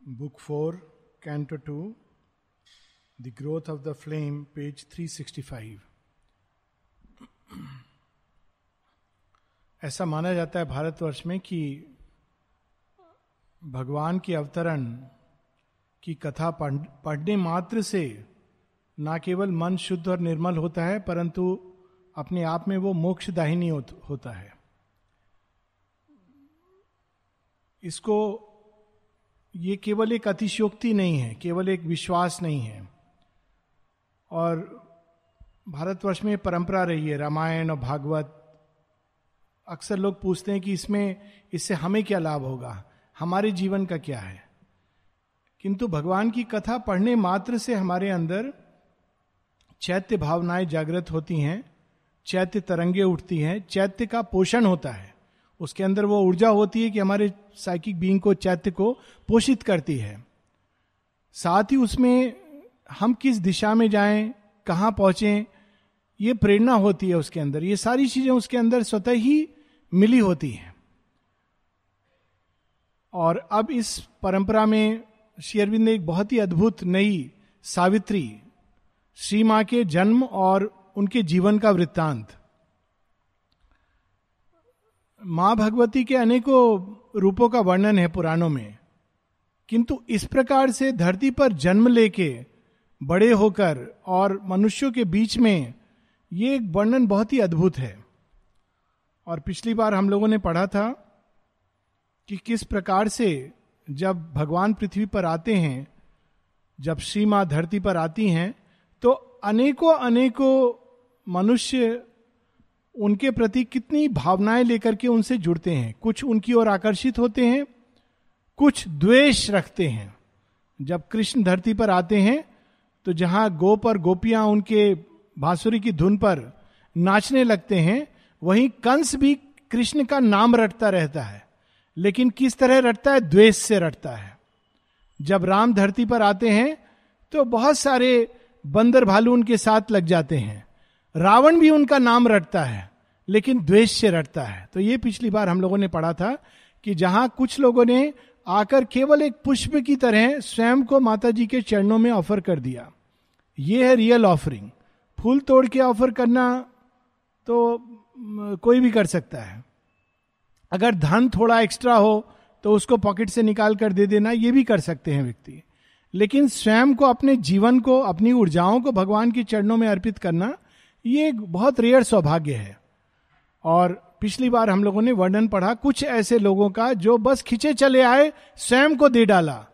Book 4, Canto 2, The Growth of the Flame, page 365. ऐसा माना जाता है भारतवर्ष में कि भगवान के अवतरण की कथा पढ़ने मात्र से ना केवल मन शुद्ध और निर्मल होता है परंतु अपने आप में वो मोक्षदाहिनी होता है इसको ये केवल एक अतिशोक्ति नहीं है, केवल एक विश्वास नहीं है। और भारतवर्ष में परंपरा रही है, रामायण और भागवत। अक्सर लोग पूछते हैं कि इसमें, इससे हमें क्या लाभ होगा? हमारे जीवन का क्या है? किंतु भगवान की कथा पढ़ने मात्र से हमारे अंदर चैत्य भावनाएँ जागृत होती हैं, चैत्य तरंगे उठती हैं, चैत्य का पोषण होता है। उसके अंदर वो ऊर्जा होती है कि हमारे साइकिक बीइंग को, चैत्य को पोषित करती है। साथ ही उसमें हम किस दिशा में जाएँ, कहाँ पहुँचे, ये प्रेरणा होती है उसके अंदर। ये सारी चीज़ें उसके अंदर स्वतः ही मिली होती हैं। और अब इस परंपरा में श्री अरविंद ने एक बहुत ही अद्भुत नई सावित्री, श्री माँ के जन्म और उनके जीवन का वृत्तांत। माँ भगवती के अनेकों रूपों का वर्णन है पुराणों में। किंतु इस प्रकार से धरती पर जन्म लेके, बड़े होकर और मनुष्यों के बीच में ये एक वर्णन बहुत ही अद्भुत है। और पिछली बार हम लोगों ने पढ़ा था कि किस प्रकार से जब भगवान पृथ्वी पर आते हैं, जब श्री माँ धरती पर आती हैं तो अनेकों अनेकों मनुष्य उनके प्रति कितनी भावनाएँ लेकर के उनसे जुड़ते हैं? कुछ उनकी ओर आकर्षित होते हैं, कुछ द्वेष रखते हैं। जब कृष्ण धरती पर आते हैं तो जहाँ गोप और गोपियाँ उनके बांसुरी की धुन पर नाचने लगते हैं, वहीं कंस भी कृष्ण का नाम रटता रहता है। लेकिन किस तरह रटता है? द्वेष से रटता है। जब राम धरती पर आते हैं तो बहुत सारे बंदर भालू उनके साथ लग जाते हैं। रावण भी उनका नाम रटता है, लेकिन द्वेष से रटता है। तो ये पिछली बार हम लोगों ने पढ़ा था कि जहाँ कुछ लोगों ने आकर केवल एक पुष्प की तरह स्वयं को माता जी के चरणों में ऑफ़र कर दिया। ये है रियल ऑफरिंग फूल तोड़ के ऑफ़र करना तो कोई भी कर सकता है। अगर धन थोड़ा एक्स्ट्रा हो तो उसको पॉकेट से निकाल कर दे देना, ये भी कर सकते हैं व्यक्ति। लेकिन स्वयं को, अपने जीवन को, अपनी ऊर्जाओं को भगवान के चरणों में अर्पित करना ये बहुत रेयर सौभाग्य है। और पिछली बार हम लोगों ने वर्णन पढ़ा, कुछ ऐसे लोगों का जो बस खिंचे चले आए, स्वयं को दे डाला।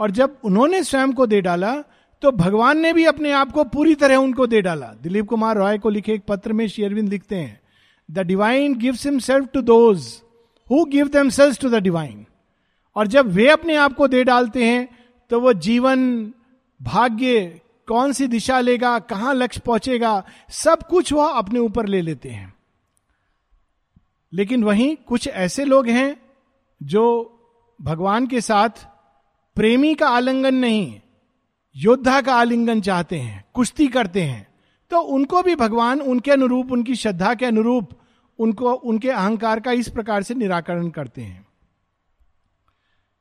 और जब उन्होंने स्वयं को दे डाला तो भगवान ने भी अपने आप को पूरी तरह उनको दे डाला। दिलीप कुमार रॉय को लिखे एक पत्र में शेयरविंद लिखते हैं the divine gives himself to those who give themselves to the divine और जब वे अपने आप को दे डालते हैं तो वो जीवन, भाग्य कौन सी दिशा लेगा, कहाँ लक्ष्य पहुंचेगा, सब कुछ वह अपने ऊपर ले लेते हैं। लेकिन वहीं कुछ ऐसे लोग हैं जो भगवान के साथ प्रेमी का आलिंगन नहीं, योद्धा का आलिंगन चाहते हैं, कुश्ती करते हैं। तो उनको भी भगवान उनके अनुरूप, उनकी श्रद्धा के अनुरूप उनको, उनके अहंकार का इस प्रकार से निराकरण करते हैं।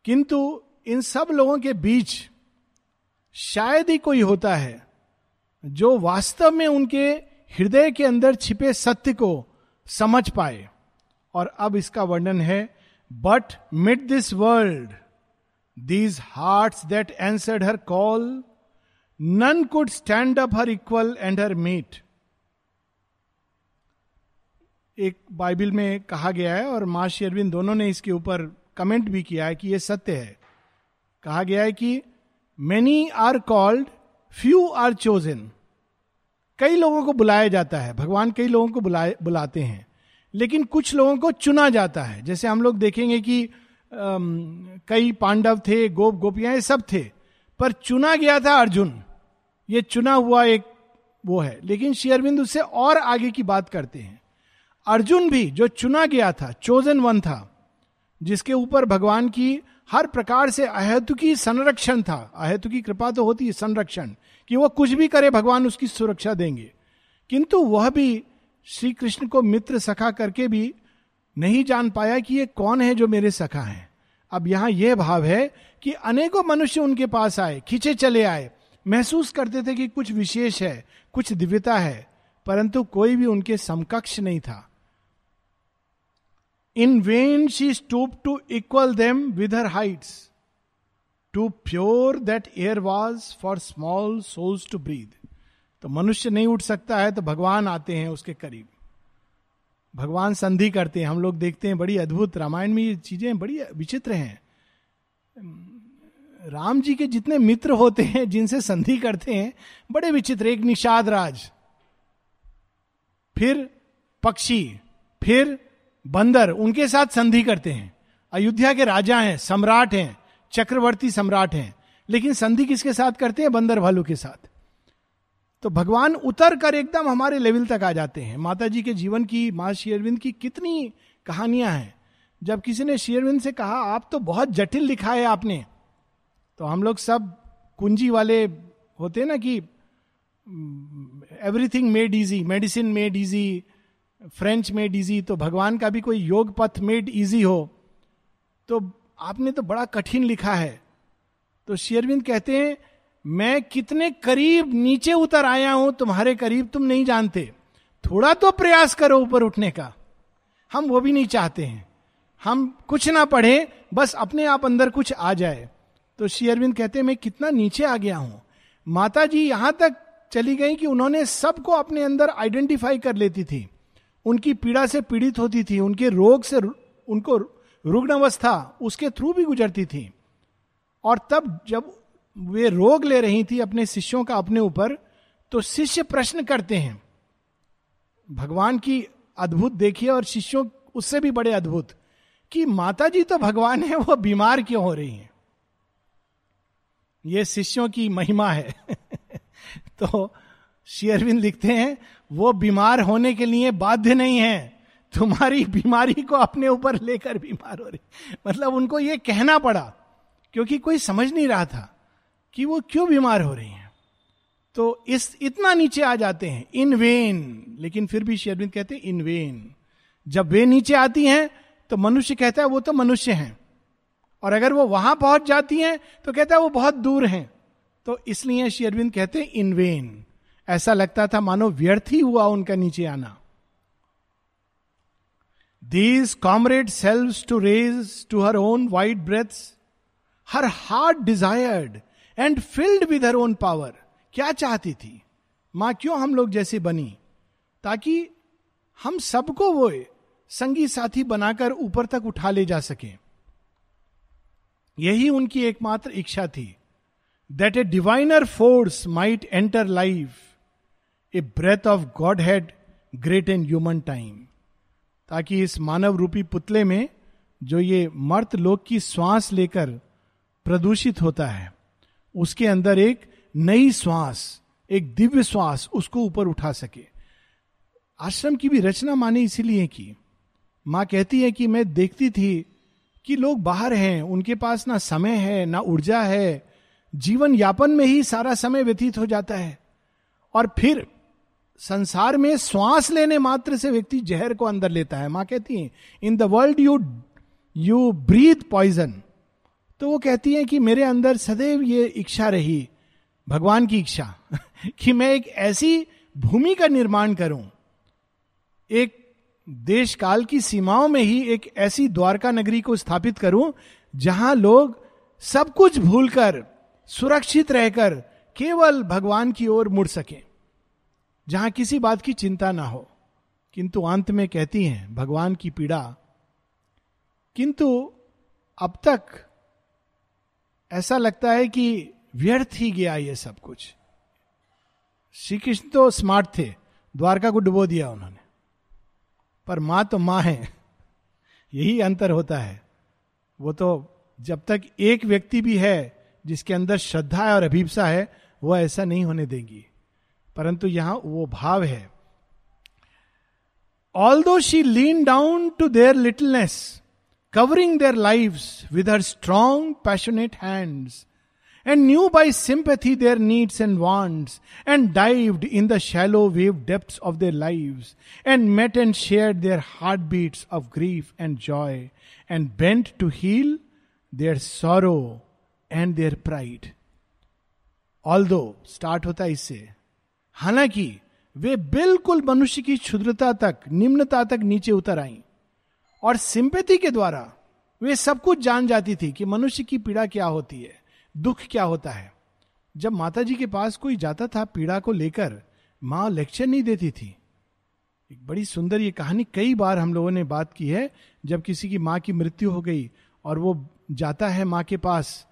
किंतु इन सब लोगों के बीच शायद ही कोई होता है जो वास्तव में उनके हृदय के अंदर छिपे सत्य को समझ पाए। और अब इसका वर्णन है but mid this world these heart that answered her call none could stand up her equal and her meet एक बाइबल में कहा गया है, और माँ शेरविन दोनों ने इसके ऊपर कमेंट भी किया है कि यह सत्य है। कहा गया है कि many are called few are chosen कई लोगों को बुलाया जाता है। भगवान कई लोगों को बुलाए, बुलाते हैं। लेकिन कुछ लोगों को चुना जाता है। जैसे हम लोग देखेंगे कि कई पांडव थे, गोप गोपियाँ सब थे। पर चुना गया था अर्जुन। ये चुना हुआ एक वो है। लेकिन शेयरबिंद उससे और आगे की बात करते हैं। अर्जुन भी जो चुना गया था चोजन वन था जिसके ऊपर भगवान की हर प्रकार से अहेतु की संरक्षण था। अहेतु की कृपा तो होती है संरक्षण, कि वो कुछ भी करे भगवान उसकी सुरक्षा देंगे। किंतु वह भी श्री कृष्ण को मित्र सखा करके भी नहीं जान पाया कि ये कौन है जो मेरे सखा है। अब यहाँ यह भाव है कि अनेकों मनुष्य उनके पास आए, खींचे चले आए। महसूस करते थे कि कुछ विशेष है, कुछ दिव्यता है, परंतु कोई भी उनके समकक्ष नहीं था। In vain she stoop to equal them with her heights too pure that air was for small souls to breathe तो मनुष्य नहीं उठ सकता है तो भगवान आते हैं उसके करीब। भगवान संधि करते हैं, हम लोग देखते हैं, बड़ी अद्भुत रामायण में ये चीज़ें बड़ी विचित्र हैं। राम जी के जितने मित्र होते हैं, जिनसे संधि करते हैं, बड़े विचित्र, एक निषाद राज। फिर पक्षी, फिर बंदर उनके साथ संधि करते हैं। अयोध्या के राजा हैं, सम्राट हैं, चक्रवर्ती सम्राट हैं। लेकिन संधि किसके साथ करते हैं? बंदर भालू के साथ। तो भगवान उतर कर एकदम हमारे लेवल तक आ जाते हैं। माता जी के जीवन की, माँ शेरविंद की कितनी कहानियाँ हैं। जब किसी ने शेरविंद से कहा, आप तो बहुत जटिल लिखा है आपने। तो हम लोग सब कुंजी वाले होते हैं ना कि everything made easy medicine made easy French made easy तो भगवान का भी कोई योग पथ मेड इजी हो तो आपने तो बड़ा कठिन लिखा है। तो शेयरविंद कहते हैं, मैं कितने करीब नीचे उतर आया हूँ, तुम्हारे करीब तुम नहीं जानते। थोड़ा तो प्रयास करो ऊपर उठने का। हम वो भी नहीं चाहते हैं। हम कुछ ना पढ़े, बस अपने आप अंदर कुछ आ जाए। तो श्री अरविंद कहते हैं, मैं कितना नीचे आ गया हूँ। माता जी यहाँ तक चली गई कि उन्होंने सबको अपने अंदर आइडेंटिफाई कर लेती थी। उनकी पीड़ा से पीड़ित होती थी, उनके रोग से उनको रुग्ण अवस्था उसके थ्रू भी गुजरती थी। और तब जब वे रोग ले रही थी अपने शिष्यों का अपने ऊपर तो शिष्य प्रश्न करते हैं, भगवान की अद्भुत देखिए और शिष्यों उससे भी बड़े अद्भुत, कि माता जी तो भगवान है, वो बीमार क्यों हो रही हैं? ये शिष्यों की महिमा है। तो शेयरविंद लिखते हैं वो बीमार होने के लिए बाध्य नहीं है। तुम्हारी बीमारी को अपने ऊपर लेकर बीमार हो रही। मतलब उनको ये कहना पड़ा, क्योंकि कोई समझ नहीं रहा था कि वो क्यों बीमार हो रही हैं। तो इस, इतना नीचे आ जाते हैं, इन वेन। लेकिन फिर भी शेरविंद कहते हैं, इन वेन। जब वे नीचे आती हैं तो मनुष्य कहता है, वो तो मनुष्य हैं। और अगर वो वहाँ पहुँच जाती हैं तो कहता है, वो बहुत दूर हैं। तो इसलिए श्री अरविंद कहते हैं, इन वेन। ऐसा लगता था मानो व्यर्थ ही हुआ उनका नीचे आना। These comrade selves to raise to her own wide breadths her heart desired and filled with her own power क्या चाहती थी? माँ, क्यों हम लोग जैसे बनी? ताकि हम सबको वो संगी साथी बनाकर ऊपर तक उठा ले जा सके। यही उनकी एकमात्र इच्छा थी that a diviner force might enter life a breath of God head great and human time ताकि इस मानव रूपी पुतले में जो ये मर्त लोक की श्वास लेकर प्रदूषित होता है, उसके अंदर एक नई श्वास, एक दिव्य श्वास उसको ऊपर उठा सके। आश्रम की भी रचना माने इसीलिए की माँ कहती है कि मैं देखती थी कि लोग बाहर हैं, उनके पास ना समय है, ना ऊर्जा है, जीवन यापन में ही सारा समय व्यतीत हो जाता है। और फिर संसार में श्वास लेने मात्र से व्यक्ति जहर को अंदर लेता है। माँ कहती है in the world you you breathe poison तो वो कहती है कि मेरे अंदर सदैव ये इच्छा रही, भगवान की इच्छा, कि मैं एक ऐसी भूमि का निर्माण करूँ। एक देश काल की सीमाओं में ही एक ऐसी द्वारका नगरी को स्थापित करूँ, जहाँ लोग सब कुछ भूलकर, सुरक्षित रहकर, केवल भगवान की ओर मुड़ सके। जहाँ किसी बात की चिंता ना हो, किंतु अंत में कहती हैं, भगवान की पीड़ा। किंतु अब तक ऐसा लगता है कि व्यर्थ ही गया ये सब कुछ। श्री कृष्ण तो स्मार्ट थे, द्वारका को डुबो दिया उन्होंने। पर माँ तो माँ है, यही अंतर होता है। वो तो जब तक एक व्यक्ति भी है, जिसके अंदर श्रद्धा है और अभिप्सा है, वो ऐसा नहीं होने देंगी। परंतु यहाँ वो भाव है। Although she lean down to their littleness covering their life with her strong passionate hand and knew by sympathy their needs and wants and dived in the shallow wave depth of their live and met and share their heartbeats of grief and joy and bent to heal their sorrow and their pride although start होता है इससे। हालाँकि वे बिल्कुल मनुष्य की क्षुद्रता तक, निम्नता तक नीचे उतर आई और सिंपैथी के द्वारा वे सब कुछ जान जाती थी कि मनुष्य की पीड़ा क्या होती है, दुख क्या होता है। जब माता जी के पास कोई जाता था पीड़ा को लेकर, माँ लेक्चर नहीं देती थी। एक बड़ी सुंदर ये कहानी कई बार हम लोगों ने बात की है, जब किसी की माँ की मृत्यु हो गई और वो जाता है माँ के पास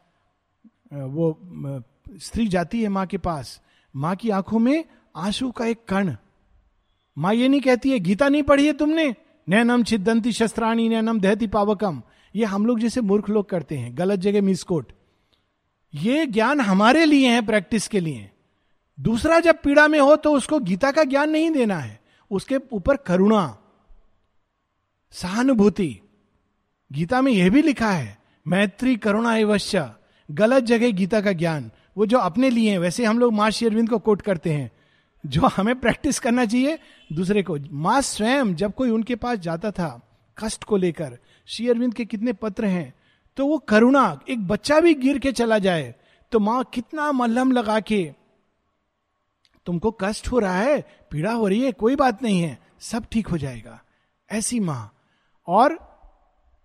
वो स्त्री जाती है माँ के पास माँ की आँखों में आँसू का एक कण। माँ ये नहीं कहती है, गीता नहीं पढ़ी है तुमने? नैनम छिदंती शस्त्राणी, नैनम दहती पावकम। ये हम लोग जैसे मूर्ख लोग करते हैं, गलत जगह मिसकोट ये ज्ञान हमारे लिए है प्रैक्टिस के लिए। दूसरा जब पीड़ा में हो तो उसको गीता का ज्ञान नहीं देना है। उसके ऊपर करुणा, सहानुभूति। गीता में यह भी लिखा है, मैत्री करुणा एवश्य। गलत जगह गीता का ज्ञान। वो जो अपने लिए है, वैसे हम लोग माँ शेरविंद को कोट करते हैं। जो हमें प्रैक्टिस करना चाहिए दूसरे को। माँ स्वयं जब कोई उनके पास जाता था, कष्ट को लेकर, श्री अरविंद के कितने पत्र हैं तो वो करुणा, एक बच्चा भी गिर के चला जाए तो माँ कितना मल्लम लगा के, तुमको कष्ट हो रहा है, पीड़ा हो रही है, कोई बात नहीं है, सब ठीक हो जाएगा। ऐसी माँ। और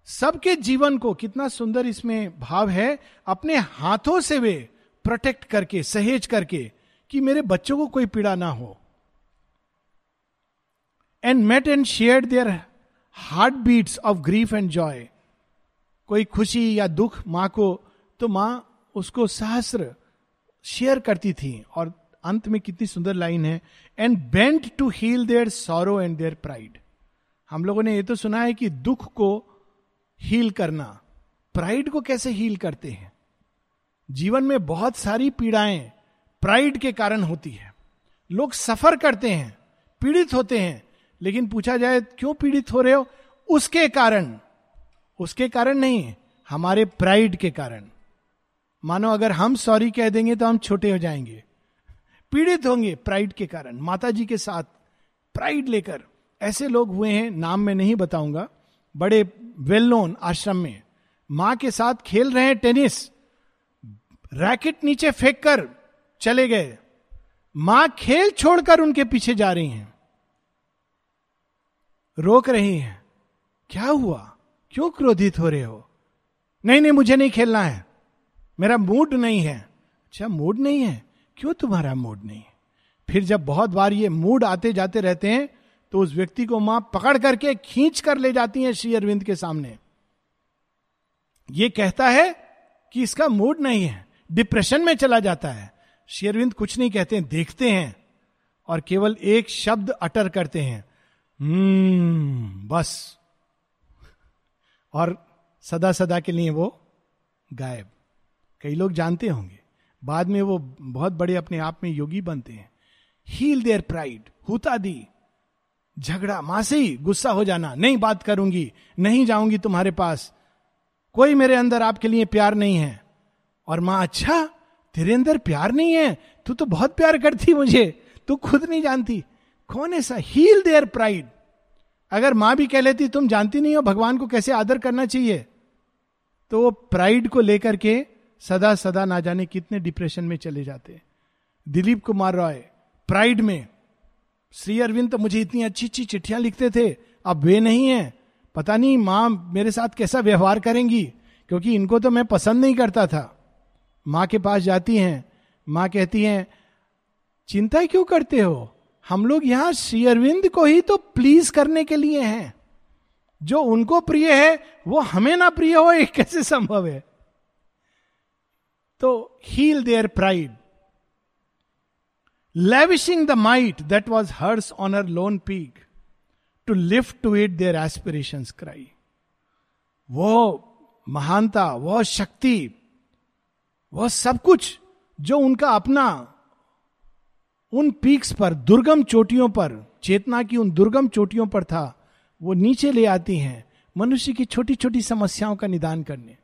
सबके जीवन को कितना सुंदर इसमें भाव है, अपने हाथों से वे प्रोटेक्ट करके, सहेज करके कि मेरे बच्चों को कोई पीड़ा ना हो। And met and share their heartbeats of grief and joy कोई खुशी या दुख माँ को तो माँ उसको सहस्र शेयर करती थी और अंत में कितनी सुंदर लाइन है and bent to heal their sorrow and their pride हम लोगों ने ये तो सुना है कि दुख को हील करना प्राइड को कैसे हील करते हैं? जीवन में बहुत सारी पीड़ाएँ प्राइड के कारण होती है। लोग सफ़र करते हैं, पीड़ित होते हैं, लेकिन पूछा जाए क्यों पीड़ित हो रहे हो? उसके कारण। उसके कारण नहीं, हमारे प्राइड के कारण। मानो अगर हम सॉरी कह देंगे तो हम छोटे हो जाएँगे। पीड़ित होंगे प्राइड के कारण माता जी के साथ प्राइड लेकर। ऐसे लोग हुए हैं, नाम मैं नहीं बताऊँगा। बड़े वेल नोन आश्रम में। माँ के साथ खेल रहे हैं टेनिस। रैकेट नीचे फेंक कर चले गए। माँ खेल छोड़कर उनके पीछे जा रही हैं। रोक रही हैं। क्या हुआ? क्यों क्रोधित हो रहे हो? नहीं नहीं, मुझे नहीं खेलना है। मेरा मूड नहीं है। अच्छा मूड नहीं है? क्यों तुम्हारा मूड नहीं? है फिर जब बहुत बार ये मूड आते जाते रहते हैं तो उस व्यक्ति को माँ पकड़ करके खींच कर ले जाती है श्री अरविंद के सामने। ये कहता है कि इसका मूड नहीं है। डिप्रेशन में चला जाता है। शेरविंद कुछ नहीं कहते देखते हैं और केवल एक शब्द अटर करते हैं। हम्म बस। और सदा सदा के लिए वो गायब। कई लोग जानते होंगे। बाद में वो बहुत बड़े अपने आप में योगी बनते हैं। हील देयर प्राइड हुता दी। झगड़ा माँ से ही गुस्सा हो जाना। नहीं बात करूँगी, नहीं जाऊँगी तुम्हारे पास। कोई मेरे अंदर आपके लिए प्यार नहीं है। और माँ अच्छा तेरे अंदर प्यार नहीं है। तू तो बहुत प्यार करती मुझे। तू खुद नहीं जानती। कौन ऐसा हील देयर प्राइड अगर माँ भी कह लेती, तुम जानती नहीं हो, भगवान को कैसे आदर करना चाहिए? तो वो प्राइड को लेकर के सदा सदा ना जाने कितने डिप्रेशन में चले जाते दिलीप कुमार रॉय प्राइड में। श्री अरविंद तो मुझे इतनी अच्छी अच्छी चिट्ठियाँ लिखते थे। अब वे नहीं है। पता नहीं माँ मेरे साथ कैसा व्यवहार करेंगी, क्योंकि इनको तो मैं पसंद नहीं करता था। माँ के पास जाती हैं, माँ कहती हैं, चिंता क्यों करते हो? हम लोग यहाँ श्री अरविंद को ही तो प्लीज़ करने के लिए हैं। जो उनको प्रिय है, वो हमें ना प्रिय हो एक कैसे संभव है? तो heal their pride lavishing the might that was hers on our lone peak to lift to it their aspiration cry वो महानता, वो शक्ति वह सब कुछ जो उनका अपना, उन पीक्स पर, दुर्गम चोटियों पर, चेतना की उन दुर्गम चोटियों पर था, वो नीचे ले आती हैं मनुष्य की छोटी छोटी समस्याओं का निदान करने।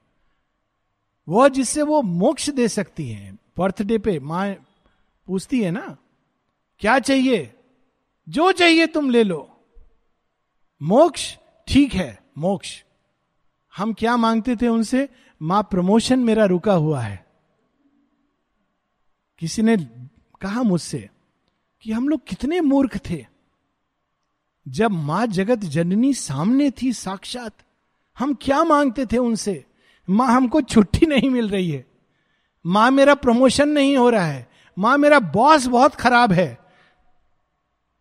वह जिससे वो मोक्ष दे सकती है, बर्थडे पे माँ पूछती है ना, क्या चाहिए? जो चाहिए तुम ले लो। मोक्ष ठीक है, मोक्ष। हम क्या मांगते थे उनसे? माँ, प्रमोशन मेरा रुका हुआ है। किसी ने कहा मुझसे कि हम लोग कितने मूर्ख थे। जब माँ जगत जननी सामने थी साक्षात, हम क्या मांगते थे उनसे? माँ, हमको छुट्टी नहीं मिल रही है। माँ, मेरा प्रमोशन नहीं हो रहा है। माँ, मेरा बॉस बहुत खराब है।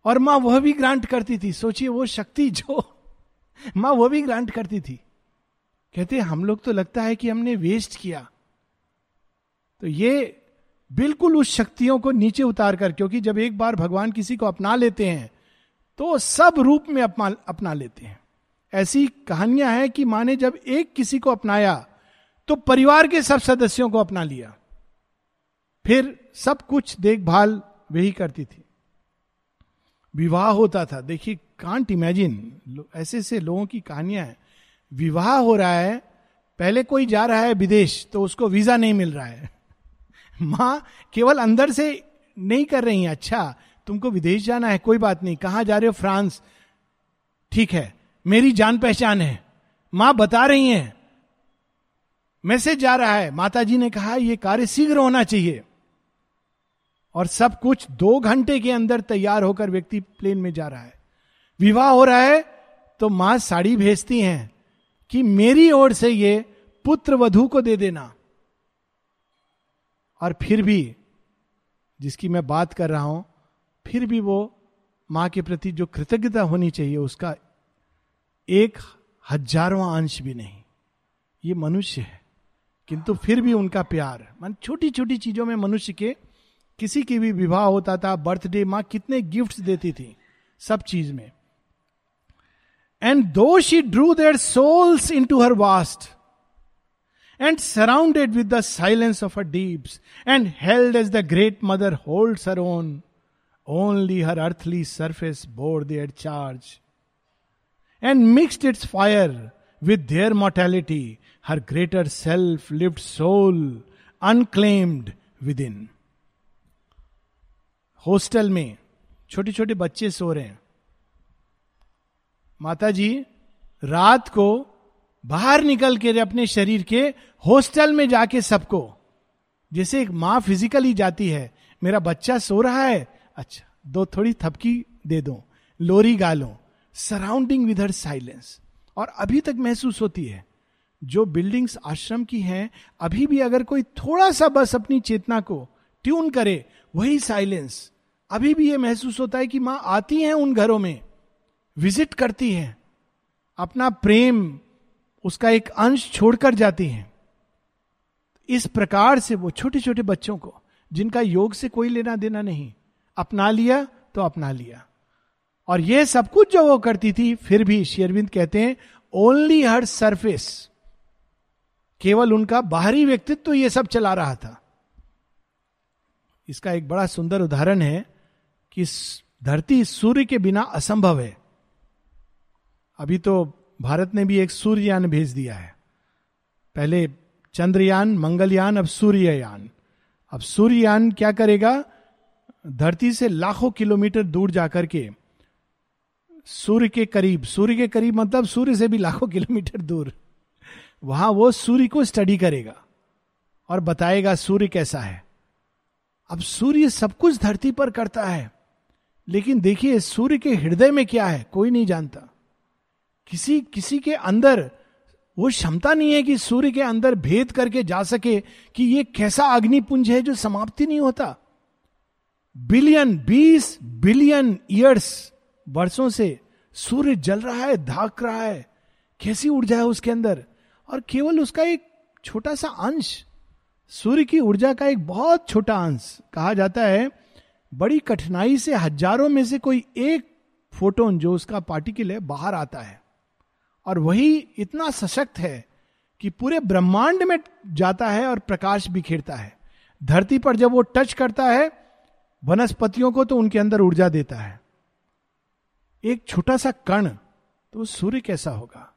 और माँ, वह भी ग्रांट करती थी। सोचिए, वो शक्ति जो माँ, वो भी ग्रांट करती थी। कहते, हम लोग तो लगता है कि हमने वेस्ट किया। तो ये बिल्कुल उस शक्तियों को नीचे उतार कर, क्योंकि जब एक बार भगवान किसी को अपना लेते हैं तो सब रूप में अपना अपना लेते हैं। ऐसी कहानियाँ हैं कि माने जब एक किसी को अपनाया तो परिवार के सब सदस्यों को अपना लिया। फिर सब कुछ देखभाल वही करती थी। विवाह होता था। देखिए कांट इमेजिन ऐसे ऐसे लोगों की कहानियाँ हैं। विवाह हो रहा है, पहले कोई जा रहा है विदेश तो उसको वीज़ा नहीं मिल रहा है। माँ केवल अंदर से नहीं कर रही है। अच्छा तुमको विदेश जाना है, कोई बात नहीं। कहा जा रहे हो? फ्रांस। ठीक है, मेरी जान पहचान है। माँ बता रही हैं। मैसेज जा रहा है। माता जी ने कहा यह कार्य शीघ्र होना चाहिए। और सब कुछ दो घंटे के अंदर तैयार होकर व्यक्ति प्लेन में जा रहा है। विवाह हो रहा है तो माँ साड़ी भेजती हैं कि मेरी ओर से ये पुत्र वधु को दे देना। और फिर भी, जिसकी मैं बात कर रहा हूँ, फिर भी वो माँ के प्रति जो कृतज्ञता होनी चाहिए, उसका एक हजारवा अंश भी नहीं। ये मनुष्य है, किंतु फिर भी उनका प्यार। मान छोटी छोटी चीज़ों में मनुष्य के किसी की भी विवाह होता था, बर्थडे, माँ कितने गिफ्ट्स देती थी, सब चीज़ में। And though she drew their souls into her vast surrounded with the silence of a deeps and held as the great mother hold her own only her earthly surface board their charge and mixed its fire with their mortality her greater self lived soul unclaimed within hostel में छोटे छोटे बच्चे सो रहे हैं। माता जी रात को बाहर निकल के अपने शरीर के हॉस्टल में जाके सबको। जैसे एक माँ फिजिकली जाती है, मेरा बच्चा सो रहा है। अच्छा दो थोड़ी थपकी दे दो, लोरी गा लो सराउंडिंग विद हर साइलेंस और अभी तक महसूस होती है, जो बिल्डिंग्स आश्रम की हैं, अभी भी अगर कोई थोड़ा सा बस अपनी चेतना को ट्यून करे, वही साइलेंस अभी भी ये महसूस होता है कि माँ आती हैं उन घरों में विज़िट करती हैं। अपना प्रेम उसका एक अंश छोड़कर जाती हैं। इस प्रकार से वो छोटे छोटे बच्चों को, जिनका योग से कोई लेना देना नहीं, अपना लिया तो अपना लिया। और ये सब कुछ जो वो करती थी, फिर भी शेरविंद कहते हैं ओनली हर सरफेस केवल उनका बाहरी व्यक्तित्व तो ये सब चला रहा था। इसका एक बड़ा सुंदर उदाहरण है कि धरती सूर्य के बिना असंभव है। अभी तो भारत ने भी एक सूर्ययान भेज दिया है। पहले चंद्रयान, मंगलयान, अब सूर्ययान। अब सूर्ययान क्या करेगा? धरती से लाखों किलोमीटर दूर जाकर के सूर्य के करीब, सूर्य के करीब मतलब सूर्य से भी लाखों किलोमीटर दूर, वहाँ वो सूर्य को स्टडी करेगा और बताएगा सूर्य कैसा है। अब सूर्य सब कुछ धरती पर करता है, लेकिन देखिए सूर्य के हृदय में क्या है, कोई नहीं जानता। किसी किसी के अंदर, वो क्षमता नहीं है कि सूर्य के अंदर भेद करके जा सके कि ये कैसा अग्निपुंज है जो समाप्ति नहीं होता। बिलियन, बीस बिलियन ईयर्स वर्षों से सूर्य जल रहा है, धाक रहा है। कैसी ऊर्जा है उसके अंदर? और केवल उसका एक छोटा सा अंश, सूर्य की ऊर्जा का एक बहुत छोटा अंश, कहा जाता है, बड़ी कठिनाई से हज़ारों में से कोई एक फोटोन जो उसका पार्टिकल है, बाहर आता है। और वही इतना सशक्त है कि पूरे ब्रह्मांड में जाता है और प्रकाश बिखेरता है। धरती पर जब वो टच करता है, वनस्पतियों को तो उनके अंदर ऊर्जा देता है। एक छोटा सा कण तो सूर्य कैसा होगा?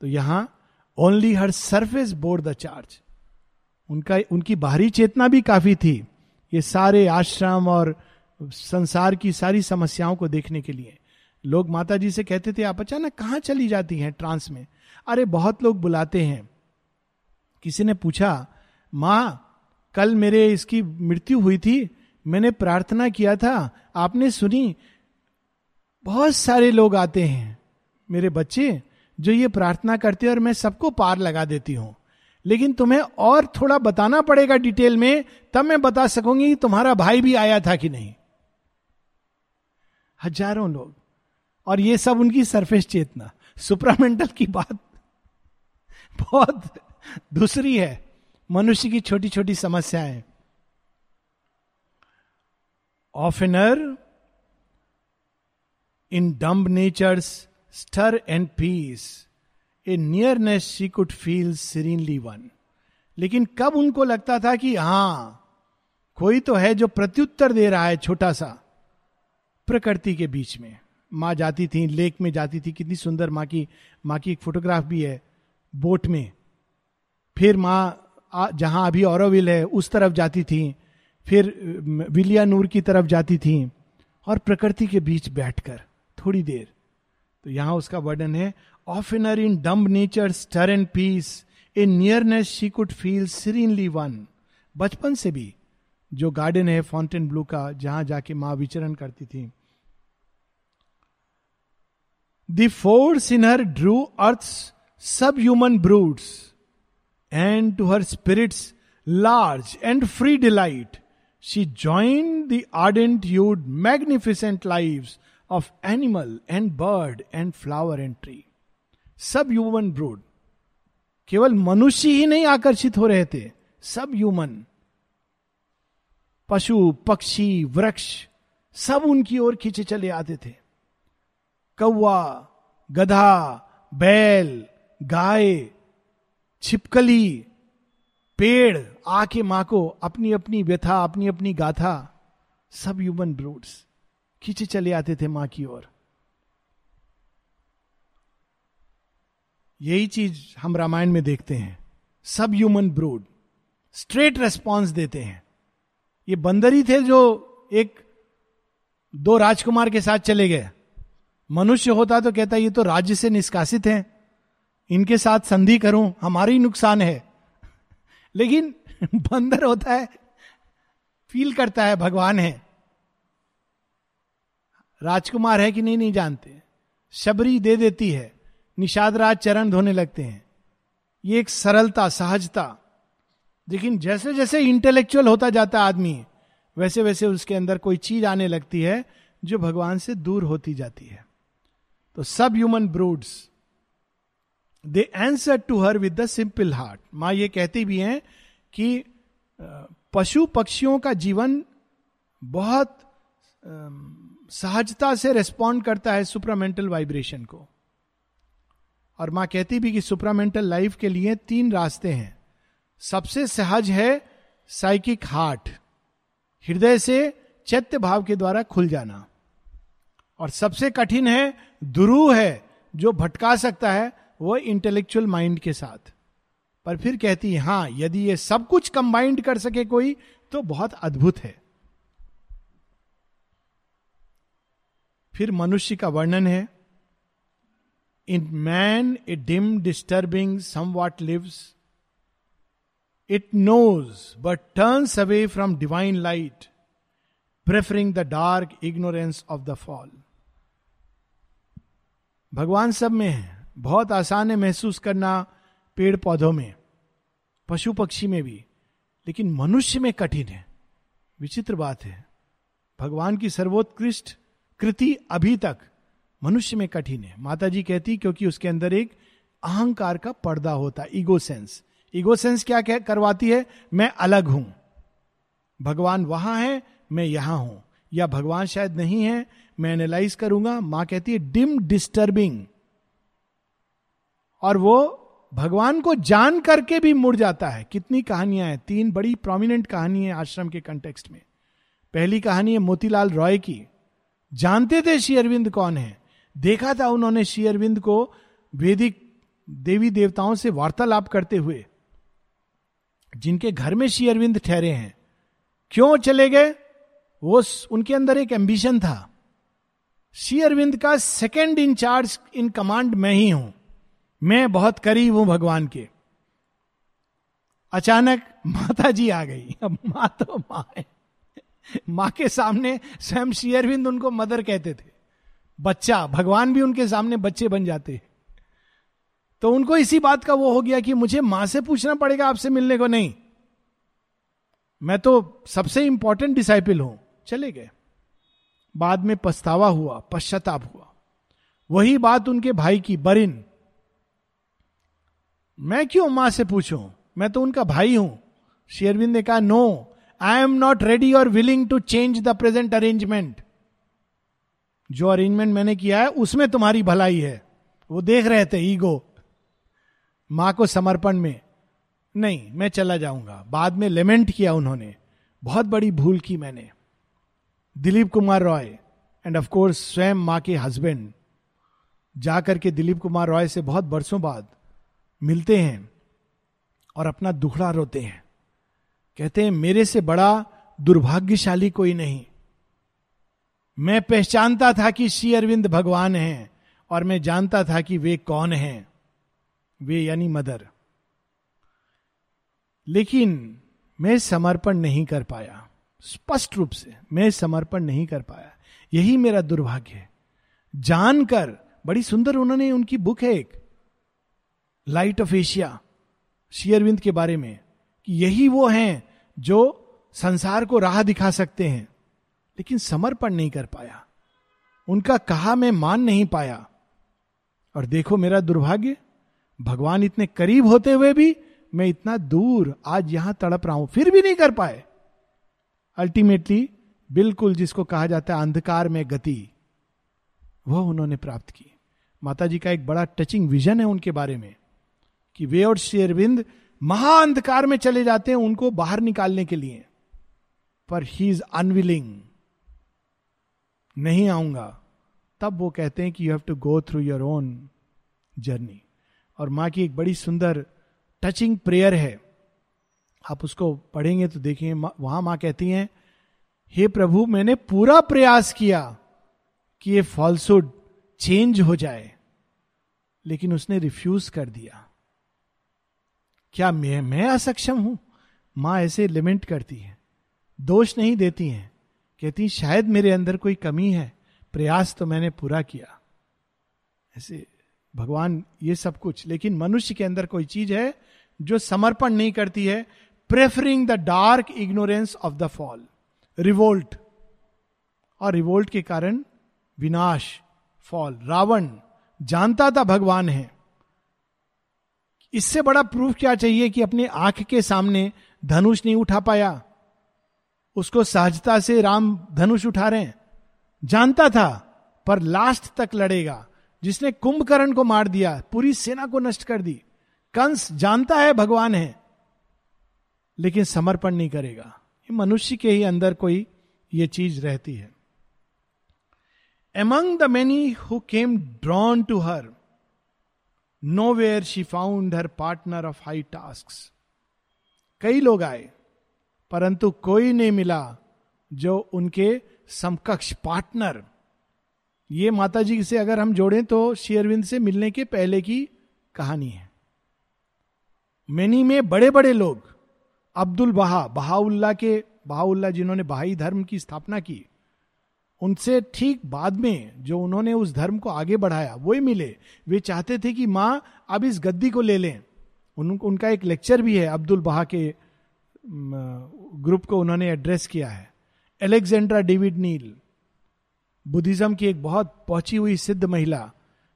तो यहाँ only her surface board the charge उनका, उनकी बाहरी चेतना भी काफ़ी थी, ये सारे आश्रम और संसार की सारी समस्याओं को देखने के लिए। लोग माता जी से कहते थे, आप अचानक कहाँ चली जाती हैं ट्रांस में? अरे, बहुत लोग बुलाते हैं। किसी ने पूछा, माँ, कल मेरे इसकी मृत्यु हुई थी, मैंने प्रार्थना किया था, आपने सुनी? बहुत सारे लोग आते हैं, मेरे बच्चे, जो ये प्रार्थना करते हैं और मैं सबको पार लगा देती हूँ। लेकिन तुम्हें और थोड़ा बताना पड़ेगा डिटेल में, तब मैं बता सकूँगी तुम्हारा भाई भी आया था कि नहीं। हज़ारों लोग और ये सब उनकी सरफेस चेतना। सुपरामेंटल की बात बहुत दूसरी है। मनुष्य की छोटी छोटी समस्याएँ। Oftener in dumb nature's stir and peace a nearness she could feel serenely one लेकिन कब उनको लगता था कि हाँ, कोई तो है जो प्रत्युत्तर दे रहा है छोटा सा, प्रकृति के बीच में। माँ जाती थी, लेक में जाती थी। कितनी सुंदर माँ की माँ की एक फोटोग्राफ भी है, बोट में। फिर माँ जहाँ अभी औरविल है, उस तरफ़ जाती थी। फिर विलिया नूर की तरफ़ जाती थी और प्रकृति के बीच बैठकर, थोड़ी देर। तो यहाँ उसका वर्णन है of inner in dumb nature stir and peace a nearness she could feel serenely one बचपन से भी, जो गार्डन है फाउंटेन ब्लू का, जहाँ जाके माँ विचरण करती थी। The force in her drew earth subhuman broods and to her spirits large and free delight she join the youth magnificent live of animal and bird and flower and tree subhuman brood केवल मनुष्य ही नहीं आकर्षित हो रहे थे। सब human पशु, पक्षी, वृक्ष, सब उनकी ओर खींचे चले आते थे। कौआ गधा, बैल, गाय, छिपकली, पेड़ आके माँ को अपनी अपनी व्यथा अपनी अपनी गाथा, सब ह्यूमन ब्रूड्स खींचे चले आते थे माँ की ओर। यही चीज़ हम रामायण में देखते हैं। सब ह्यूमन ब्रूड स्ट्रेट रेस्पॉन्स देते हैं। ये बंदर ही थे जो एक दो राजकुमार के साथ चले गए। मनुष्य होता तो कहता, ये तो राज्य से निष्कासित है। इनके साथ संधि करूँ, हमारा ही नुकसान है। लेकिन बंदर होता है, फील करता है, भगवान है। राजकुमार है कि नहीं नहीं जानते। शबरी दे देती है, निषाद राज चरण धोने लगते हैं। ये एक सरलता, सहजता। लेकिन जैसे जैसे इंटेलेक्चुअल होता जाता आदमी वैसे वैसे उसके अंदर कोई चीज़ आने लगती है, जो भगवान से दूर होती जाती है। तो subhuman broods they answer to her with the simple heart माँ ये कहती भी हैं कि पशु पक्षियों का जीवन बहुत सहजता से रेस्पॉन्ड करता है सुपरामेंटल वाइब्रेशन को और माँ कहती भी कि सुपरामेंटल लाइफ के लिए तीन रास्ते हैं सबसे सहज है साइकिक हार्ट हृदय से चैत्य भाव के द्वारा खुल जाना और सबसे कठिन है दुरू है, जो भटका सकता है, वो इंटेलेक्चुअल माइंड के साथ। पर फिर कहती है, हाँ, यदि ये सब कुछ कंबाइंड कर सके कोई तो बहुत अद्भुत है। फिर मनुष्य का वर्णन है in man a dim disturbing somewhat lives it knows but turns away from divine light preferring the dark ignorance of the fall भगवान सब में है। बहुत आसान है महसूस करना पेड़ पौधों में, पशु पक्षी में भी। लेकिन मनुष्य में कठिन है। विचित्र बात है। भगवान की सर्वोत्कृष्ट कृति अभी तक मनुष्य में कठिन है। माता जी कहती, क्योंकि उसके अंदर एक अहंकार का पर्दा होता, ईगो सेंस। ईगो सेंस क्या कह, करवाती है? मैं अलग हूँ। भगवान वहाँ है, मैं यहाँ हूँ। या भगवान शायद नहीं है मैं एनालाइज करूँगा, माँ कहती है डिम डिस्टर्बिंग और वो भगवान को जान करके भी मुड़ जाता है। कितनी कहानियाँ हैं, तीन बड़ी प्रोमिनेंट कहानी है आश्रम के कंटेक्स्ट में। पहली कहानी है मोतीलाल रॉय की। जानते थे श्री अरविंद कौन है? देखा था उन्होंने श्री अरविंद को वैदिक देवी देवताओं से वार्तालाप करते हुए, जिनके घर में श्री अरविंद ठहरे हैं। क्यों चले गए? वो उनके अंदर एक एम्बिशन था। श्री अरविंद का सेकेंड इंचार्ज इन कमांड मैं ही हूँ। मैं बहुत करीब हूँ भगवान के। अचानक माता जी आ गई। अब माँ तो माँ है। माँ के सामने स्वयं शेयरविंद उनको मदर कहते थे। बच्चा, भगवान भी उनके सामने बच्चे बन जाते हैं। तो उनको इसी बात का वो हो गया कि मुझे माँ से पूछना पड़ेगा आपसे मिलने को नहीं। मैं तो सबसे इंपॉर्टेंट डिसाइपल हूँ। चले गए। बाद में पछतावा हुआ, पश्चाताप हुआ। वही बात उनके भाई की, बरिन। मैं क्यों माँ से पूछूँ? मैं तो उनका भाई हूँ। शेरविंद ने कहा no I am not ready और willing to change the present arrangement जो अरेंजमेंट मैंने किया है, उसमें तुम्हारी भलाई है। वो देख रहे थे ईगो माँ को समर्पण में। नहीं, मैं चला जाऊँगा। बाद में लेमेंट किया उन्होंने। बहुत बड़ी भूल की मैंने। Dilip Kumar Roy and of course स्वयं माँ के हस्बैंड जाकर के दिलीप कुमार रॉय से बहुत बरसों बाद मिलते हैं और अपना दुखड़ा रोते हैं। कहते हैं, मेरे से बड़ा दुर्भाग्यशाली कोई नहीं। मैं पहचानता था कि श्री अरविंद भगवान हैं और मैं जानता था कि वे कौन हैं। वे यानी मदर। लेकिन मैं समर्पण नहीं कर पाया। स्पष्ट रूप से मैं समर्पण नहीं कर पाया। यही मेरा दुर्भाग्य है। जानकर, बड़ी सुंदर उन्होंने उनकी बुक है एक लाइट ऑफ़ एशिया शेयरविंद के बारे में, कि यही वो हैं जो संसार को राह दिखा सकते हैं, लेकिन समर्पण नहीं कर पाया। उनका कहा मैं मान नहीं पाया। और देखो मेरा दुर्भाग्य, भगवान इतने करीब होते हुए भी मैं इतना दूर आज यहाँ तड़प रहा हूँ, फिर भी नहीं कर पाए। अल्टीमेटली बिल्कुल जिसको कहा जाता है अंधकार में गति वह उन्होंने प्राप्त की। माता जी का एक बड़ा टचिंग विजन है उनके बारे में, कि वे और शेरविंद महाअंधकार में चले जाते हैं उनको बाहर निकालने के लिए। पर ही इज़ अनविलिंग नहीं आऊँगा। तब वो कहते हैं कि you have to go through your own journey और माँ की एक बड़ी सुंदर टचिंग प्रेयर है। आप उसको पढ़ेंगे तो देखेंगे वहाँ माँ कहती हैं, हे प्रभु, मैंने पूरा प्रयास किया कि ये फॉल्सुड चेंज हो जाए, लेकिन उसने रिफ्यूज कर दिया। क्या मैं मैं असक्षम हूँ? माँ ऐसे लिमेंट करती है, दोष नहीं देती हैं, कहती शायद मेरे अंदर कोई कमी है, प्रयास तो मैंने पूरा किया। ऐसे भगवान ये सब कुछ, लेकिन मनुष्य के अंदर कोई चीज़ है जो समर्पण नहीं करती है preferring the dark ignorance of the fall revolt और रिवोल्ट के कारण विनाश फॉल रावण, जानता था भगवान है। इससे बड़ा प्रूफ क्या चाहिए कि अपने आँख के सामने धनुष नहीं उठा पाया? उसको सहजता से राम धनुष उठा रहे हैं। जानता था, पर लास्ट तक लड़ेगा। जिसने कुंभकर्ण को मार दिया, पूरी सेना को नष्ट कर दी। कंस जानता है भगवान है। लेकिन समर्पण नहीं करेगा। मनुष्य के ही अंदर कोई ये चीज़ रहती है। Among the many who came drawn to her nowhere she found her partner of high task कई लोग आए, परंतु कोई नहीं मिला जो उनके समकक्ष पार्टनर ये माता जी से अगर हम जोड़ें तो शेयरविंद से मिलने के पहले की कहानी है। मेनी में बड़े बड़े लोग अब्दुल बहा बहाउल्ला के बहाउल्ला जिन्होंने बहाई धर्म की स्थापना की उनसे ठीक बाद में जो उन्होंने उस धर्म को आगे बढ़ाया वही मिले। वे चाहते थे कि माँ अब इस गद्दी को ले लें। उन, उनका एक लेक्चर भी है अब्दुल बहा के ग्रुप को उन्होंने एड्रेस किया है। एलेक्जेंड्रा डेविड नील बुद्धिज्म की एक बहुत पहुँची हुई सिद्ध महिला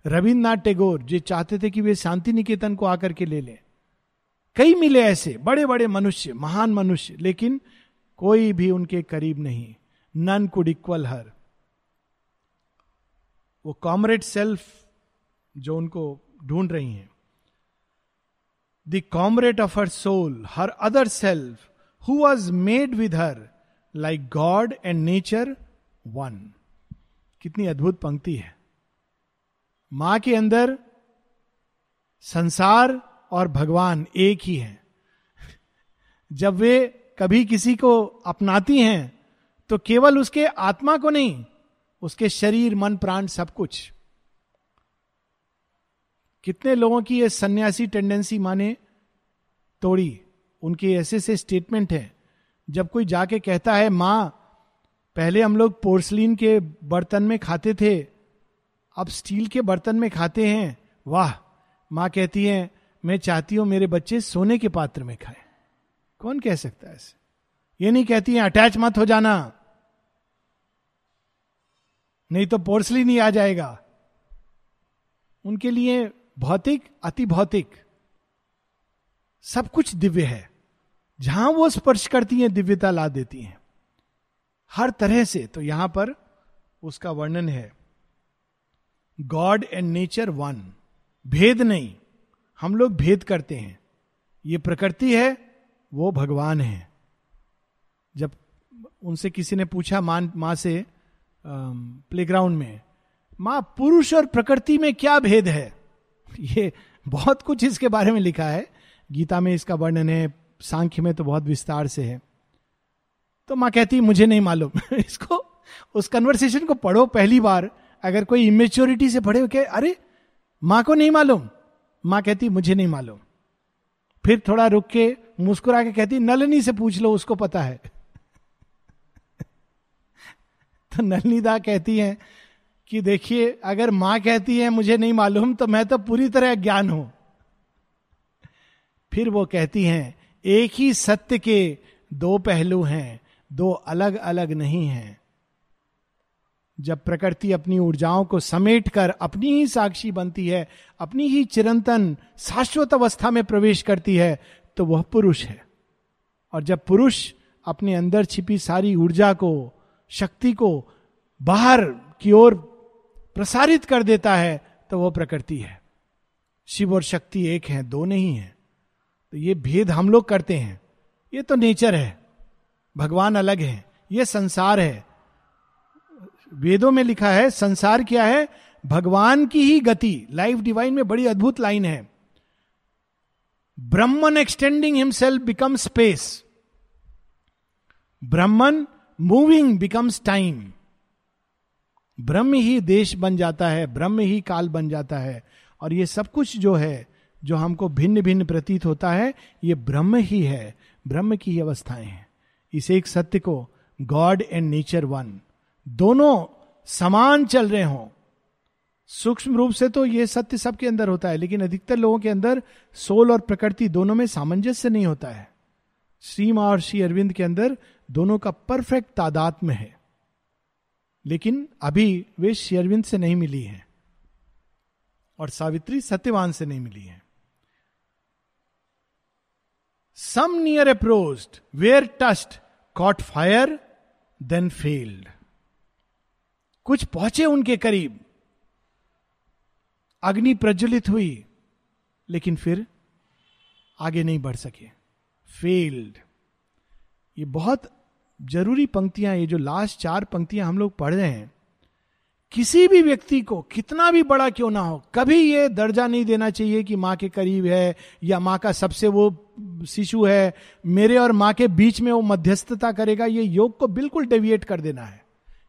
रविन्द्रनाथ टैगोर जो चाहते थे कि वे शांति निकेतन को आकर के ले लें। कई मिले ऐसे बड़े बड़े मनुष्य, महान मनुष्य, लेकिन कोई भी उनके करीब नहीं। None could equal her. वो कॉमरेड सेल्फ जो उनको ढूंढ रही हैं। The comrade of her soul, her other self, who was made with her, like God and nature one. कितनी अद्भुत पंक्ति है। माँ के अंदर संसार और भगवान एक ही है। जब वे कभी किसी को अपनाती हैं तो केवल उसके आत्मा को नहीं, उसके शरीर, मन, प्राण सब कुछ। कितने लोगों की ये सन्यासी टेंडेंसी माने तोड़ी, उनके ऐसे ऐसे स्टेटमेंट है। जब कोई जाके कहता है, माँ, पहले हम लोग पोर्सलिन के बर्तन में खाते थे, अब स्टील के बर्तन में खाते हैं। वाह, माँ कहती है मैं चाहती हूँ मेरे बच्चे सोने के पात्र में खाए। कौन कह सकता है ऐसे? ये नहीं कहती है, अटैच मत हो जाना। नहीं तो पोर्सलिन ही आ जाएगा। उनके लिए भौतिक, अति भौतिक, सब कुछ दिव्य है। जहाँ वो स्पर्श करती हैं, दिव्यता ला देती हैं। हर तरह से तो यहाँ पर उसका वर्णन है। God and nature one. भेद नहीं। हम लोग भेद करते हैं। ये प्रकृति है, वो भगवान है। जब उनसे किसी ने पूछा माँ माँ से प्लेग्राउंड में, माँ, पुरुष और प्रकृति में क्या भेद है? ये बहुत कुछ इसके बारे में लिखा है। गीता में इसका वर्णन है, सांख्य में तो बहुत विस्तार से है। तो माँ कहती मुझे नहीं मालूम। इसको, उस कन्वर्सेशन को पढ़ो पहली बार। अगर कोई इमेच्योरिटी से पढ़े के अरे, माँ को नहीं मालूम। माँ कहती, मुझे नहीं मालूम। फिर थोड़ा रुक के मुस्कुरा के कहती, नलनी से पूछ लो, उसको पता है। तो नलनी दा कहती है कि, देखिए, अगर माँ कहती है, मुझे नहीं मालूम तो मैं तो पूरी तरह ज्ञान हूँ। फिर वो कहती हैं, एक ही सत्य के दो पहलू हैं, दो अलग अलग नहीं हैं। जब प्रकृति अपनी ऊर्जाओं को समेट कर अपनी ही साक्षी बनती है, अपनी ही चिरंतन, शाश्वत अवस्था में प्रवेश करती है तो वह पुरुष है। और जब पुरुष अपने अंदर छिपी सारी ऊर्जा को, शक्ति को बाहर की ओर प्रसारित कर देता है तो वह प्रकृति है। शिव और शक्ति एक है, दो नहीं है। तो ये भेद हम लोग करते हैं। ये तो नेचर है। भगवान अलग है। ये संसार है। वेदों में लिखा है, संसार क्या है? भगवान की ही गति। लाइफ डिवाइन में बड़ी अद्भुत लाइन है। Brahman extending himself become space Brahman moving becomes time ब्रह्म ही देश बन जाता है, ब्रह्म ही काल बन जाता है। और ये सब कुछ जो है, जो हमको भिन्न भिन्न प्रतीत होता है, ये ब्रह्म ही है। ब्रह्म की ही अवस्थाएँ हैं। इस एक सत्य को गॉड एंड नेचर वन दोनों समान चल रहे हों। सूक्ष्म रूप से तो ये सत्य सबके अंदर होता है, लेकिन अधिकतर लोगों के अंदर सोल और प्रकृति दोनों में सामंजस्य नहीं होता है। श्रीमा और श्री अरविंद के अंदर दोनों का परफेक्ट तादात में है। लेकिन अभी वे श्री अरविंद से नहीं मिली है और सावित्री सत्यवान से नहीं मिली है। Some near approached were touched caught fire then failed कुछ पहुँचे उनके करीब। अग्नि प्रज्वलित हुई, लेकिन फिर आगे नहीं बढ़ सके। फेल्ड ये बहुत ज़रूरी पंक्तियाँ ये जो लास्ट चार पंक्तियाँ हम लोग पढ़ रहे हैं। किसी भी व्यक्ति को कितना भी बड़ा क्यों ना हो, कभी ये दर्जा नहीं देना चाहिए कि माँ के करीब है, या माँ का सबसे वो शिशु है, मेरे और माँ के बीच में वो मध्यस्थता करेगा। ये योग को बिल्कुल डेविएट कर देना है।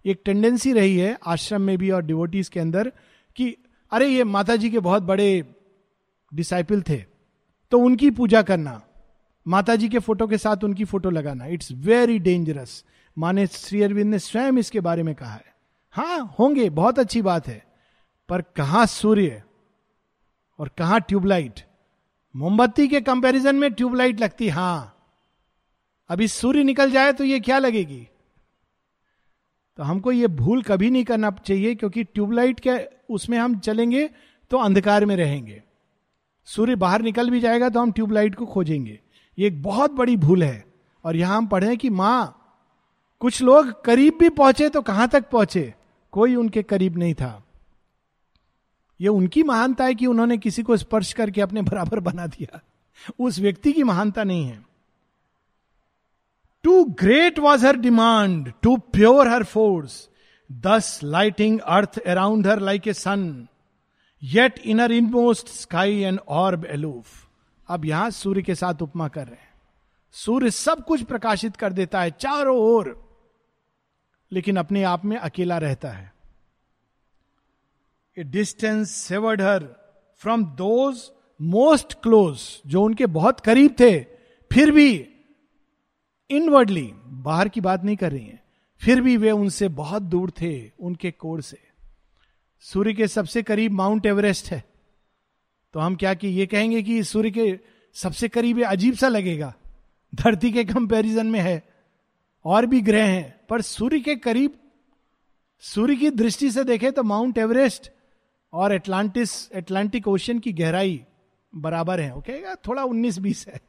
एक टेंडेंसी रही है आश्रम में भी और डिवोटीज के अंदर कि, अरे ये माता जी के बहुत बड़े डिसाइपल थे तो उनकी पूजा करना माता जी के फ़ोटो के साथ उनकी फ़ोटो लगाना इट्स वेरी डेंजरस माने श्री अरविंद ने स्वयं इसके बारे में कहा है। हाँ होंगे, बहुत अच्छी बात है, पर कहा सूर्य और कहा ट्यूबलाइट? मोमबत्ती के कंपैरिजन में ट्यूबलाइट लगती, हाँ। अभी सूर्य निकल जाए तो ये क्या लगेगी? तो हमको ये भूल कभी नहीं करना चाहिए, क्योंकि ट्यूबलाइट के उसमें हम चलेंगे तो अंधकार में रहेंगे। सूर्य बाहर निकल भी जाएगा तो हम ट्यूबलाइट को खोजेंगे। ये एक बहुत बड़ी भूल है। और यहाँ हम पढ़े कि माँ, कुछ लोग करीब भी पहुँचे तो कहाँ तक पहुँचे? कोई उनके करीब नहीं था। यह उनकी महानता है कि उन्होंने किसी को स्पर्श करके अपने बराबर बना दिया। उस व्यक्ति की महानता नहीं है। Too great was her demand too pure her force thus lighting earth around her like a sun yet inmost sky and orb aloof अब यहाँ सूर्य के साथ उपमा कर रहे हैं। सूर्य सब कुछ प्रकाशित कर देता है, चारों ओर, लेकिन अपने आप में अकेला रहता है। A distance severed her from those most close जो उनके बहुत करीब थे, फिर भी इनवर्डली बाहर की बात नहीं कर रही हैं। फिर भी वे उनसे बहुत दूर थे, उनके कोर से। सूर्य के सबसे करीब माउंट एवरेस्ट है। तो हम क्या कि ये कहेंगे कि सूर्य के सबसे करीब अजीब सा लगेगा। धरती के कंपैरिजन में है। और भी ग्रह हैं। पर सूर्य के करीब, सूर्य की दृष्टि से देखें तो माउंट एवरेस्ट और एटलांटिस, एटलांटिक ओशन की गहराई बराबर है, ओके? थोड़ा उन्नीस बीस है।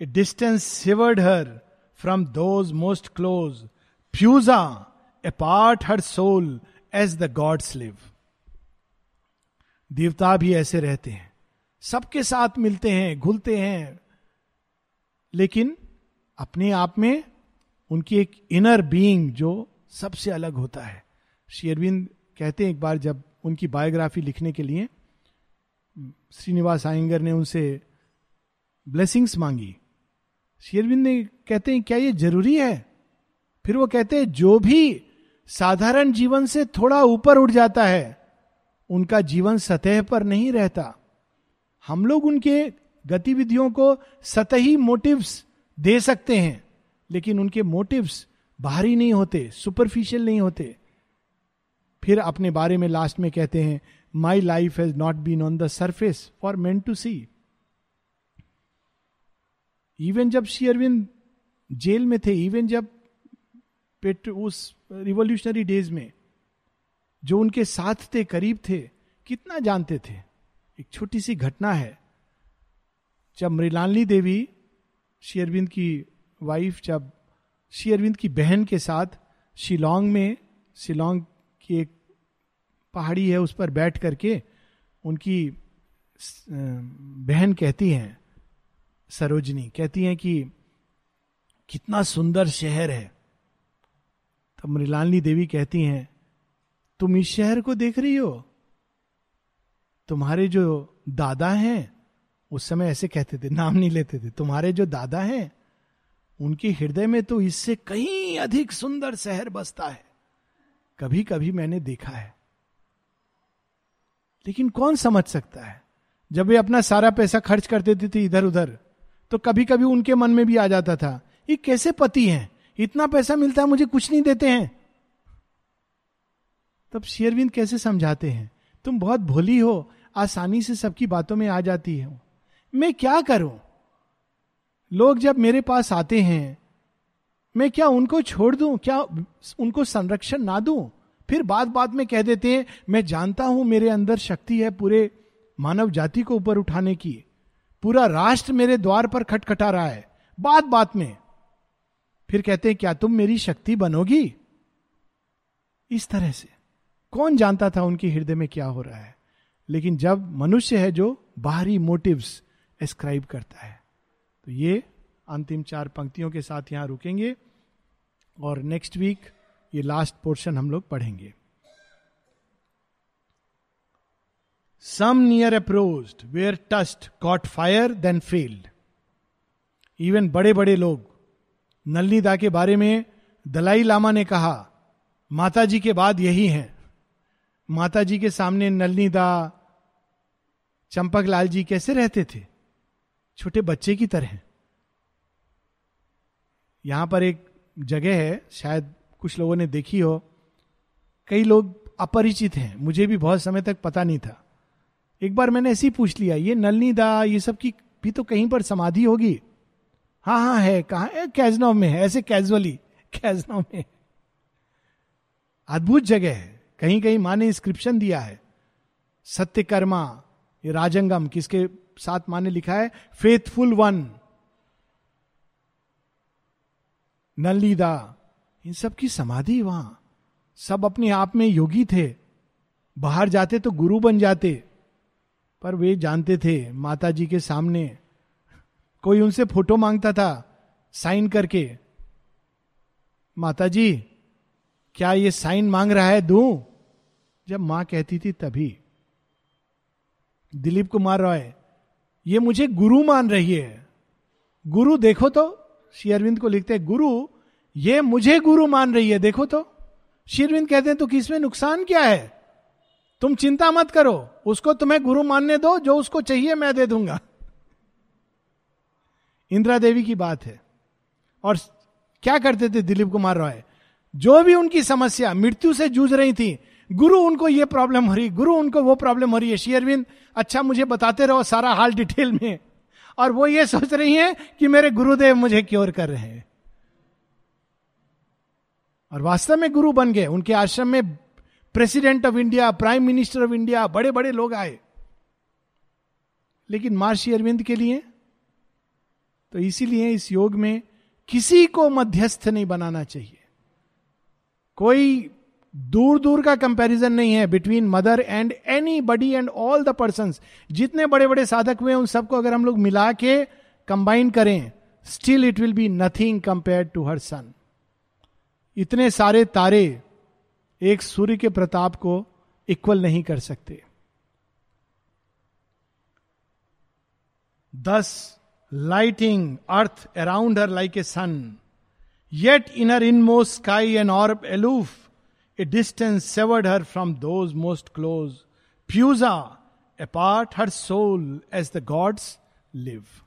A distance severed her from those most close puissant apart her soul as the gods live देवता भी ऐसे रहते हैं सबके साथ मिलते हैं घुलते हैं लेकिन अपने आप में उनकी एक इनर बीइंग जो सबसे अलग होता है शेरविंद कहते हैं एक बार जब उनकी बायोग्राफी लिखने के लिए श्रीनिवास आयंगर ने उनसे ब्लेसिंग्स मांगी शेरविंद ने कहते हैं, क्या ये ज़रूरी है? फिर वो कहते हैं, जो भी साधारण जीवन से थोड़ा ऊपर उठ जाता है, उनका जीवन सतह पर नहीं रहता। हम लोग उनके गतिविधियों को सतही मोटिव्स दे सकते हैं, लेकिन उनके मोटिव्स बाहरी नहीं होते सुपरफिशियल नहीं होते। फिर अपने बारे में लास्ट में कहते हैं my life has not been on the surface for men to see even जब श्री अरविंद जेल में थे इवन जब पेट, उस रिवोल्यूशनरी डेज़ में, जो उनके साथ थे, करीब थे, कितना जानते थे? एक छोटी सी घटना है। जब मृलानली देवी शेरविंद की वाइफ जब शेरविंद की बहन के साथ शिलोंग में, शिलोंग की एक पहाड़ी है, उस पर बैठ करके उनकी बहन कहती हैं सरोजनी कहती हैं कि कितना सुंदर शहर है। तब मृलानली देवी कहती हैं, तुम इस शहर को देख रही हो? तुम्हारे जो दादा हैं, उस समय ऐसे कहते थे, नाम नहीं लेते थे, तुम्हारे जो दादा हैं, उनके हृदय में तो इससे कहीं अधिक सुंदर शहर बसता है। कभी कभी मैंने देखा है। लेकिन कौन समझ सकता है? जब वे अपना सारा पैसा खर्च कर थे इधर उधर तो कभी कभी उनके मन में भी आ जाता था, ये कैसे पति हैं? इतना पैसा मिलता है, मुझे कुछ नहीं देते हैं। तब शेयरविंद कैसे समझाते हैं, तुम बहुत भोली हो, आसानी से सबकी बातों में आ जाती हो। मैं क्या करूँ? लोग जब मेरे पास आते हैं, मैं क्या उनको छोड़ दूँ? क्या उनको संरक्षण ना दूँ? फिर बात बात में कह देते हैं, मैं जानता हूँ मेरे अंदर शक्ति है पूरे मानव जाति को ऊपर उठाने की। पूरा राष्ट्र मेरे द्वार पर खटखटा रहा है। बात बात में। फिर कहते हैं, क्या तुम मेरी शक्ति बनोगी? इस तरह से। कौन जानता था उनके हृदय में क्या हो रहा है? लेकिन जब मनुष्य है जो बाहरी मोटिव्स एस्क्राइब करता है। तो ये अंतिम चार पंक्तियों के साथ यहाँ रुकेंगे और नेक्स्ट वीक ये लास्ट पोर्शन हम लोग पढ़ेंगे। Some near approach were touched caught fire then failed even बड़े बड़े लोग, नलनीदा के बारे में दलाई लामा ने कहा माता जी के बाद यही हैं। माता जी के सामने नलनीदा, चंपक लाल जी कैसे रहते थे? छोटे बच्चे की तरह यहाँ पर एक जगह है, शायद कुछ लोगों ने देखी हो। कई लोग अपरिचित हैं, मुझे भी बहुत समय तक पता नहीं था। एक बार मैंने ऐसे ही पूछ लिया, ये नलनी दा ये सब की भी तो कहीं पर समाधि होगी? हाँ हाँ है, कहा है कैजनव में है, ऐसे कैजुअली कैजनव में अद्भुत जगह है कहीं कहीं माँ ने इंस्क्रिप्शन दिया है, सत्यकर्मा, ये राजंगम, किसके साथ माँ ने लिखा है फेथफुल वन नलीदा इन सब की समाधि वहाँ, सब अपने आप में योगी थे, बाहर जाते तो गुरु बन जाते पर वे जानते थे माता जी के सामने। कोई उनसे फ़ोटो माँगता था, साइन करके। माता जी क्या ये साइन मांग रहा है? दू। जब माँ कहती थी तभी। दिलीप कुमार रॉय, ये मुझे गुरु मान रही है। गुरु देखो तो। श्री अरविंद को लिखते हैं, गुरु, ये मुझे गुरु मान रही है, देखो तो। श्री अरविंद कहते हैं तो किसमें नुकसान क्या है? तुम चिंता मत करो, उसको तुम्हें गुरु मानने दो, जो उसको चाहिए मैं दे दूँगा। इंदिरा देवी की बात है। और क्या करते थे दिलीप कुमार रॉय? जो भी उनकी समस्या, मृत्यु से जूझ रही थी, गुरु उनको ये प्रॉब्लम हो रही, गुरु उनको वो प्रॉब्लम हो रही है। शेयरविंद अच्छा मुझे बताते रहो सारा हाल डिटेल में। और वो ये सोच रही हैं कि मेरे गुरुदेव मुझे क्योर कर रहे हैं। और वास्तव में गुरु बन गए, उनके आश्रम में president of India prime minister of India बड़े बड़े लोग आए। लेकिन महर्षि अरविंद के लिए? तो इसीलिए इस योग में किसी को मध्यस्थ नहीं बनाना चाहिए। कोई दूर दूर का कंपैरिजन नहीं है between mother and anybody and all the person जितने बड़े बड़े साधक हुए उन सबको अगर हम लोग मिला के कंबाइन करें still it will be nothing compare to her sun इतने सारे तारे एक सूर्य के प्रताप को इक्वल नहीं कर सकते। Thus lighting earth around her like a sun yet in her inmost sky an orb aloof a distance severed her from those most close puissant apart her soul as the gods live.